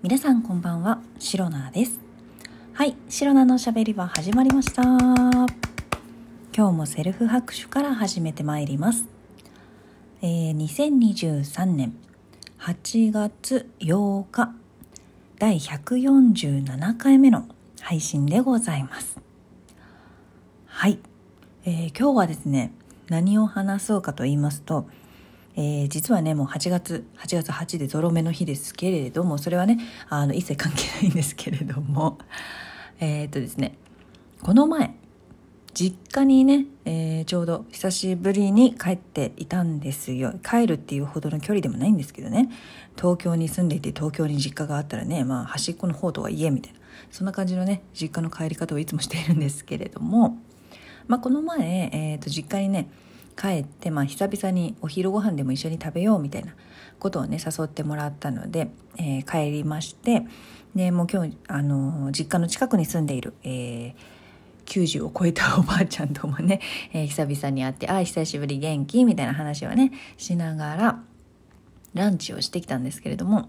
皆さんこんばんは、シロナです。はい、シロナのしゃべりは始まりました。今日もセルフ拍手から始めてまいります。えー、2023年8月8日、第147回目の配信でございます。はい、えー今日はですね、何を話そうかと言いますと、えー実はねもう8月8月8でゾロ目の日ですけれどもそれはねあの一切関係ないんですけれども えーっとですねこの前実家にね、えーちょうど久しぶりに帰っていたんですよ。帰るっていうほどの距離でもないんですけどね。東京に住んでいて東京に実家があったらね、まあ、端っこの方とはいえみたいな。そんな感じのね実家の帰り方をいつもしているんですけれども、まあ、この前、えーと実家にね帰って、まあ、久々にお昼ご飯でも一緒に食べようみたいなことをね誘ってもらったので、えー帰りましてでもう今日、あのー実家の近くに住んでいる、えー90を超えたおばあちゃんともね、えー久々に会って「ああ久しぶり元気?」みたいな話をねしながらランチをしてきたんですけれども、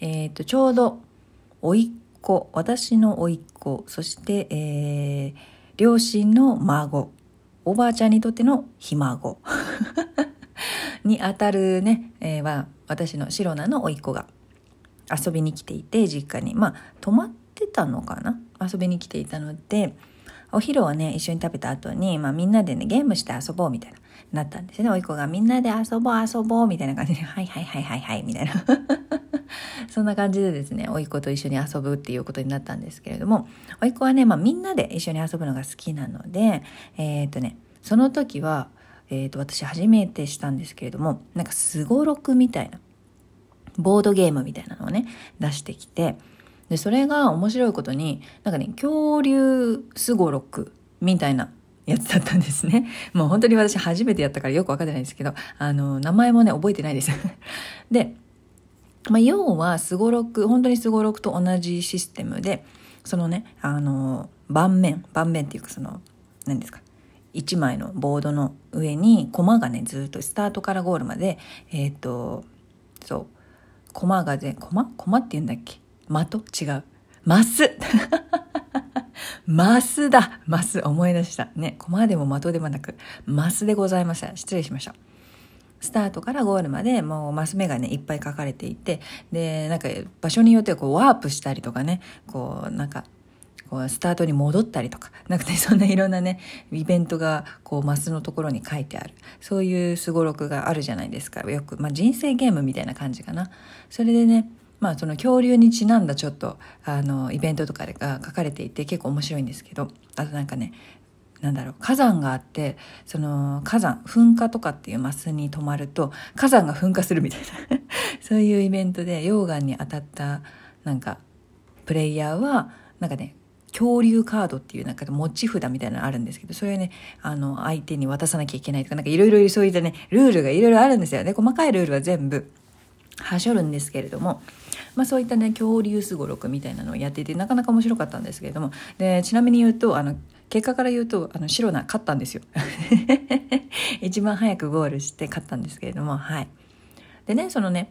えー、とちょうど甥っ子私の甥っ子そして、えー両親の孫おばあちゃんにとってのひ孫。にあたるね、えーは私のシロナの甥っ子が遊びに来ていて実家に。まあ泊まってたのかな？遊びに来ていたのでお昼をね一緒に食べた後に、まあ、みんなでねゲームして遊ぼうみたいななったんですよね。甥っ子がみんなで遊ぼう遊ぼうみたいな感じではいはいはいはいはいみたいな。そんな感じでですね甥っ子と一緒に遊ぶっていうことになったんですけれども甥っ子はね、まあ、みんなで一緒に遊ぶのが好きなのでえっ、とねその時は、えー、と私初めてしたんですけれどもなんかすごろくみたいなボードゲームみたいなのをね出してきてでそれが面白いことになんかね恐竜すごろくみたいなやつだったんですね。もう本当に私初めてやったからよくわかってないんですけど、あの、名前もね、覚えてないです。で、まあ、要はすごろく、本当にすごろくと同じシステムで、そのね、あの、盤面、盤面っていうかその、何ですか、1枚のボードの上に駒がね、ずっとスタートからゴールまで、えっ、と、そう、駒がぜ、駒駒って言うんだっけ？的？違う。マス マスだマス思い出した。ね、駒でも的でもなく、マスでございました。失礼しました。スタートからゴールまでもうマス目がねいっぱい書かれていてでなんか場所によってはこうワープしたりとかねこうなんかこうスタートに戻ったりとかなんかねそんないろんなねイベントがこうマスのところに書いてある。そういうすごろくがあるじゃないですか。よく、まあ、人生ゲームみたいな感じかな。それでねまあその恐竜にちなんだちょっとあのイベントとかが書かれていて結構面白いんですけどあとなんかねなんだろう火山があってその火山噴火とかっていうマスに止まると火山が噴火するみたいな。そういうイベントで溶岩に当たったなんかプレイヤーはなんかね恐竜カードっていうなんか持ち札みたいなのあるんですけどそれをねあの相手に渡さなきゃいけないとかなんかいろいろそういったねルールがいろいろあるんですよ。ね細かいルールは全部はしょるんですけれども、まあ、そういったね恐竜すごろくみたいなのをやっていてなかなか面白かったんですけれども。でちなみに言うとあの結果から言うとあのシロナ勝ったんですよ。一番早くゴールして勝ったんですけれどもはい。でねそのね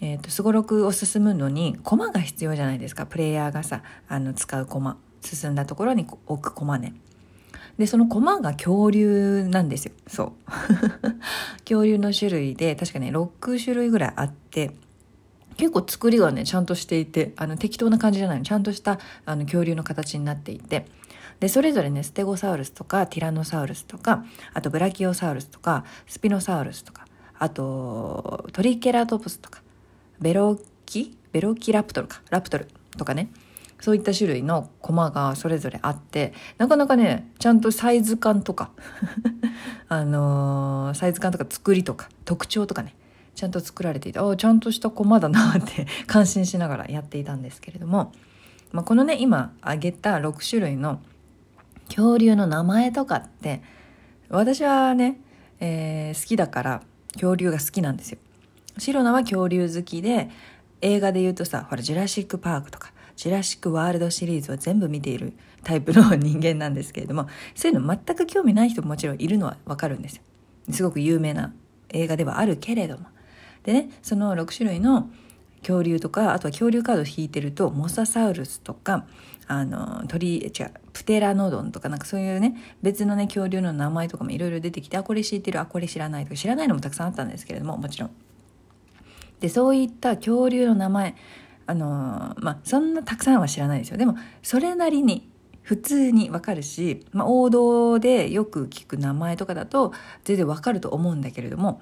えーとすごろくを進むのに駒が必要じゃないですか。プレイヤーがさあの使う駒。進んだところに置く駒ね。でその駒が恐竜なんですよ。そう。恐竜の種類で確かね6種類ぐらいあって結構作りがねちゃんとしていてあの適当な感じじゃないの。ちゃんとしたあの恐竜の形になっていて。でそれぞれねステゴサウルスとかティラノサウルスとかあとブラキオサウルスとかスピノサウルスとかあとトリケラトプスとかベロキベロキラプトルかラプトルとかねそういった種類のコマがそれぞれあってなかなかねちゃんとサイズ感とか あのーサイズ感とか作りとか特徴とかねちゃんと作られていてああちゃんとしたコマだなって感心しながらやっていたんですけれども、まあ、このね今挙げた6種類の恐竜の名前とかって私はね、えー好きだから恐竜が好きなんですよ。シロナは恐竜好きで映画で言うとさほら「ジュラシック・パーク」とか「ジュラシック・ワールド」シリーズは全部見ているタイプの人間なんですけれどもそういうの全く興味ない人ももちろんいるのはわかるんですよ。すごく有名な映画ではあるけれども。でねその6種類の恐竜とかあとは恐竜カードを引いてるとモササウルスとかあの鳥違うプテラノドンとかなんかそういうね別のね恐竜の名前とかもいろいろ出てきてあこれ知ってるあこれ知らないとか知らないのもたくさんあったんですけれどももちろん。でそういった恐竜の名前あのまあそんなたくさんは知らないですよでもそれなりに普通にわかるし、まあ、王道でよく聞く名前とかだと全然わかると思うんだけれども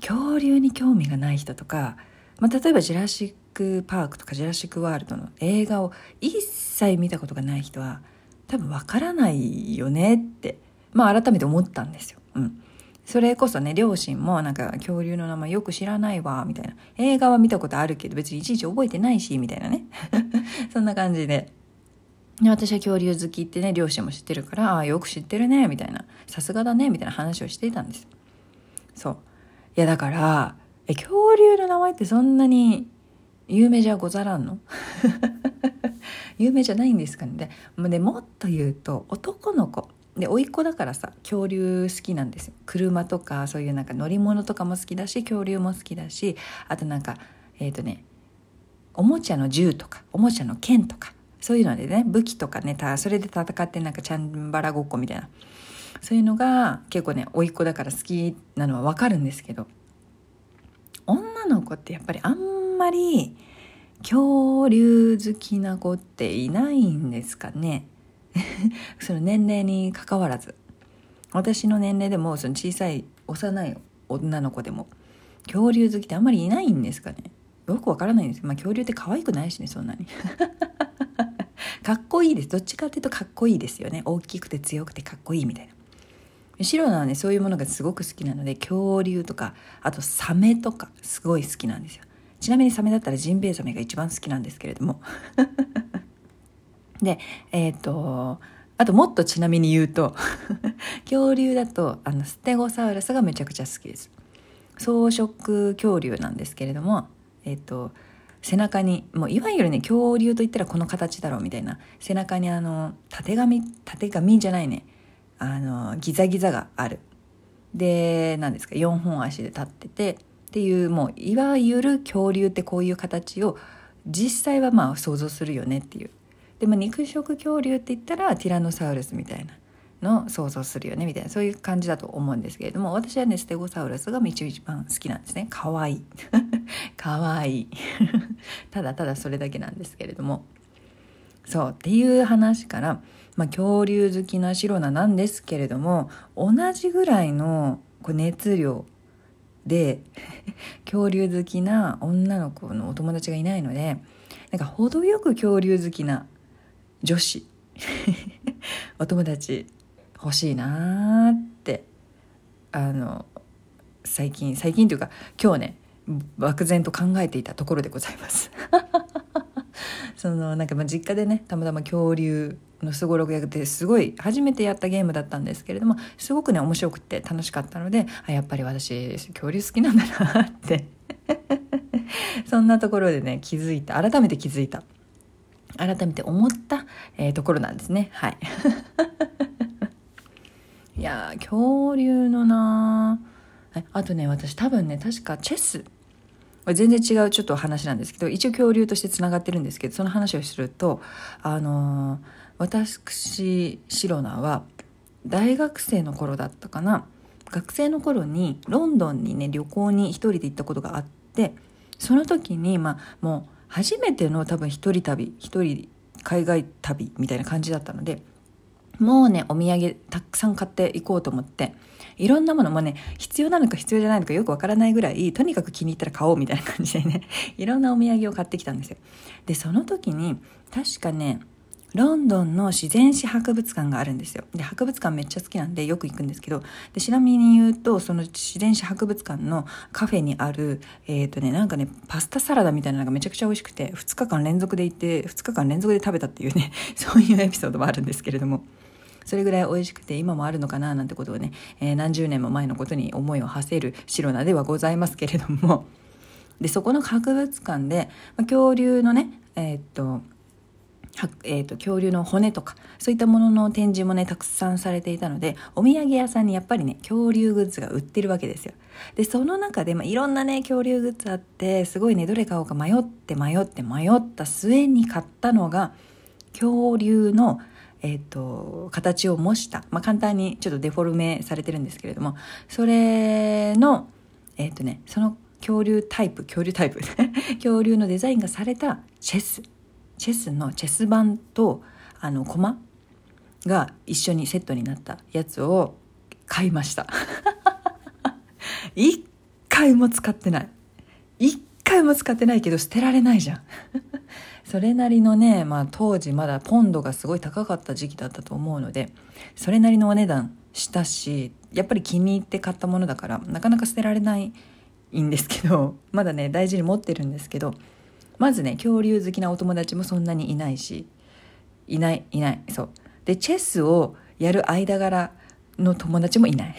恐竜に興味がない人とか、まあ、例えば「ジュラシック・パーク」とか「ジュラシック・ワールド」の映画を一切見たことがない人は多分わからないよねって、まあ、改めて思ったんですよ。うん。それこそね両親もなんか恐竜の名前よく知らないわみたいな。映画は見たことあるけど別にいちいち覚えてないしみたいなね。そんな感じで。私は恐竜好きってね両親も知ってるからああよく知ってるねみたいな。さすがだねみたいな話をしていたんですそう。いやだからえ恐竜の名前ってそんなに有名じゃござらんの？有名じゃないんですかね。ででもっと言うと男の子。で甥っ子だからさ恐竜好きなんですよ。車とかそういうなんか乗り物とかも好きだし恐竜も好きだしあとなんかえっ、ー、とねおもちゃの銃とかおもちゃの剣とかそういうのでね武器とかねそれで戦ってなんかチャンバラごっこみたいな。そういうのが結構ね甥っ子だから好きなのは分かるんですけど女の子ってやっぱりあんままり恐竜好きな子っていないんですかね。その年齢にかかわらず。私の年齢でもその小さい幼い女の子でも恐竜好きってあんまりいないんですかね。よくわからないんです。まあ恐竜って可愛くないしねそんなに。かっこいいです。どっちかっていうとかっこいいですよね。大きくて強くてかっこいいみたいな。白菜はねそういうものがすごく好きなので恐竜とかあとサメとかすごい好きなんですよ。ちなみにサメだったらジンベエザメが一番好きなんですけれども。でえっ、ー、とあともっとちなみに言うと 恐竜だとあのステゴサウルスがめちゃくちゃ好きです。草食恐竜なんですけれどもえっ、ー、と背中にもういわゆるね恐竜といったらこの形だろうみたいな背中にあのたてがみたてがみじゃないねあのギザギザがある。で何ですか4本足で立っててっていうもういわゆる恐竜ってこういう形を実際はまあ想像するよねっていう。でも肉食恐竜って言ったらティラノサウルスみたいなの想像するよねみたいなそういう感じだと思うんですけれども私はねステゴサウルスが一番好きなんですね。かわい。いかわいい。ただただそれだけなんですけれども。そうっていう話から、まあ、恐竜好きなシロナなんですけれども同じぐらいのこう熱量で 恐竜好きな女の子のお友達がいないのでなんか程よく恐竜好きな女子 お友達欲しいなってあの最近最近というか今日ね漠然と考えていたところでございます。そのなんかまあ実家でねたまたま恐竜のすごろくやってすごい初めてやったゲームだったんですけれどもすごくね面白くて楽しかったのであやっぱり私恐竜好きなんだなって。そんなところでね気づいた。改めて気づいた。改めて思った、えー、ところなんですね。はい。いや恐竜のなあとね私多分ね確かチェス全然違うちょっと話なんですけど一応恐竜としてつながってるんですけどその話をするとあの、私シロナは大学生の頃だったかな。学生の頃にロンドンにね旅行に一人で行ったことがあってその時にまあもう初めての多分一人旅一人海外旅みたいな感じだったのでもうねお土産たくさん買っていこうと思っていろんなものもね必要なのか必要じゃないのかよくわからないぐらいとにかく気に入ったら買おうみたいな感じでねいろんなお土産を買ってきたんですよ。でその時に確かねロンドンの自然史博物館があるんですよ。で、博物館めっちゃ好きなんでよく行くんですけど、で、ちなみに言うと、その自然史博物館のカフェにある、えっ、ー、とね、なんかね、パスタサラダみたいなのがめちゃくちゃ美味しくて、2日間連続で行って、2日間連続で食べたっていうね、そういうエピソードもあるんですけれども。それぐらい美味しくて今もあるのかななんてことをね、えー、何十年も前のことに思いを馳せる白菜ではございますけれどもでそこの博物館で、まあ、恐竜のねえー、っとえーと、恐竜の骨とかそういったものの展示もねたくさんされていたのでお土産屋さんにやっぱりね恐竜グッズが売ってるわけですよ。でその中で、まあ、いろんなね恐竜グッズあってすごいねどれ買おうか迷って迷って迷った末に買ったのが恐竜のえーと、形を模した、まあ、簡単にちょっとデフォルメされてるんですけれどもそれのえっ、ー、とねその恐竜タイプ恐竜タイプ 恐竜のデザインがされたチェス。チェスのチェス盤とあの駒が一緒にセットになったやつを買いました。一回も使ってない。一回も使ってないけど捨てられないじゃん。それなりのね、まあ、当時まだポンドがすごい高かった時期だったと思うのでそれなりのお値段したしやっぱり気に入って買ったものだからなかなか捨てられないんですけどまだね大事に持ってるんですけどまずね恐竜好きなお友達もそんなにいないしいないいない。そう。でチェスをやる間柄の友達もいない。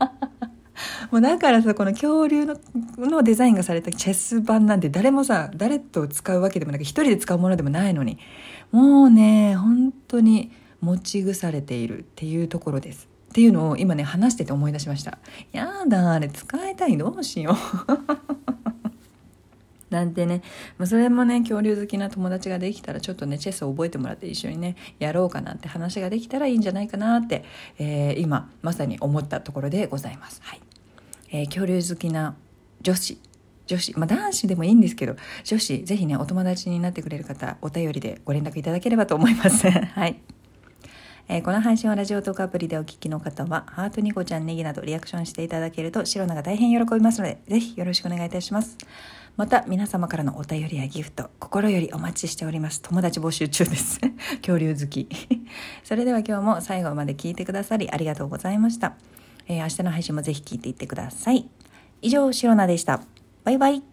もうだからさこの恐竜ののデザインがされたチェス盤なんて誰もさ誰と使うわけでもなく一人で使うものでもないのにもうね本当に持ち腐れているっていうところです。っていうのを今ね話してて思い出しました。やだあれ使いたい？どうしよう。なんてね、まあ、それもね恐竜好きな友達ができたらちょっとねチェスを覚えてもらって一緒にねやろうかなって話ができたらいいんじゃないかなって、えー、今まさに思ったところでございます。はいえー、恐竜好きな女子女子、まあ、男子でもいいんですけど女子ぜひねお友達になってくれる方お便りでご連絡いただければと思います。はいえー、この配信はラジオトークアプリでお聞きの方は、ハートニコちゃんネギなどリアクションしていただけると、シロナが大変喜びますので、ぜひよろしくお願いいたします。また皆様からのお便りやギフト心よりお待ちしております。友達募集中です。恐竜好き。それでは今日も最後まで聞いてくださりありがとうございました、えー、明日の配信もぜひ聞いていってください。以上シロナでした。バイバイ。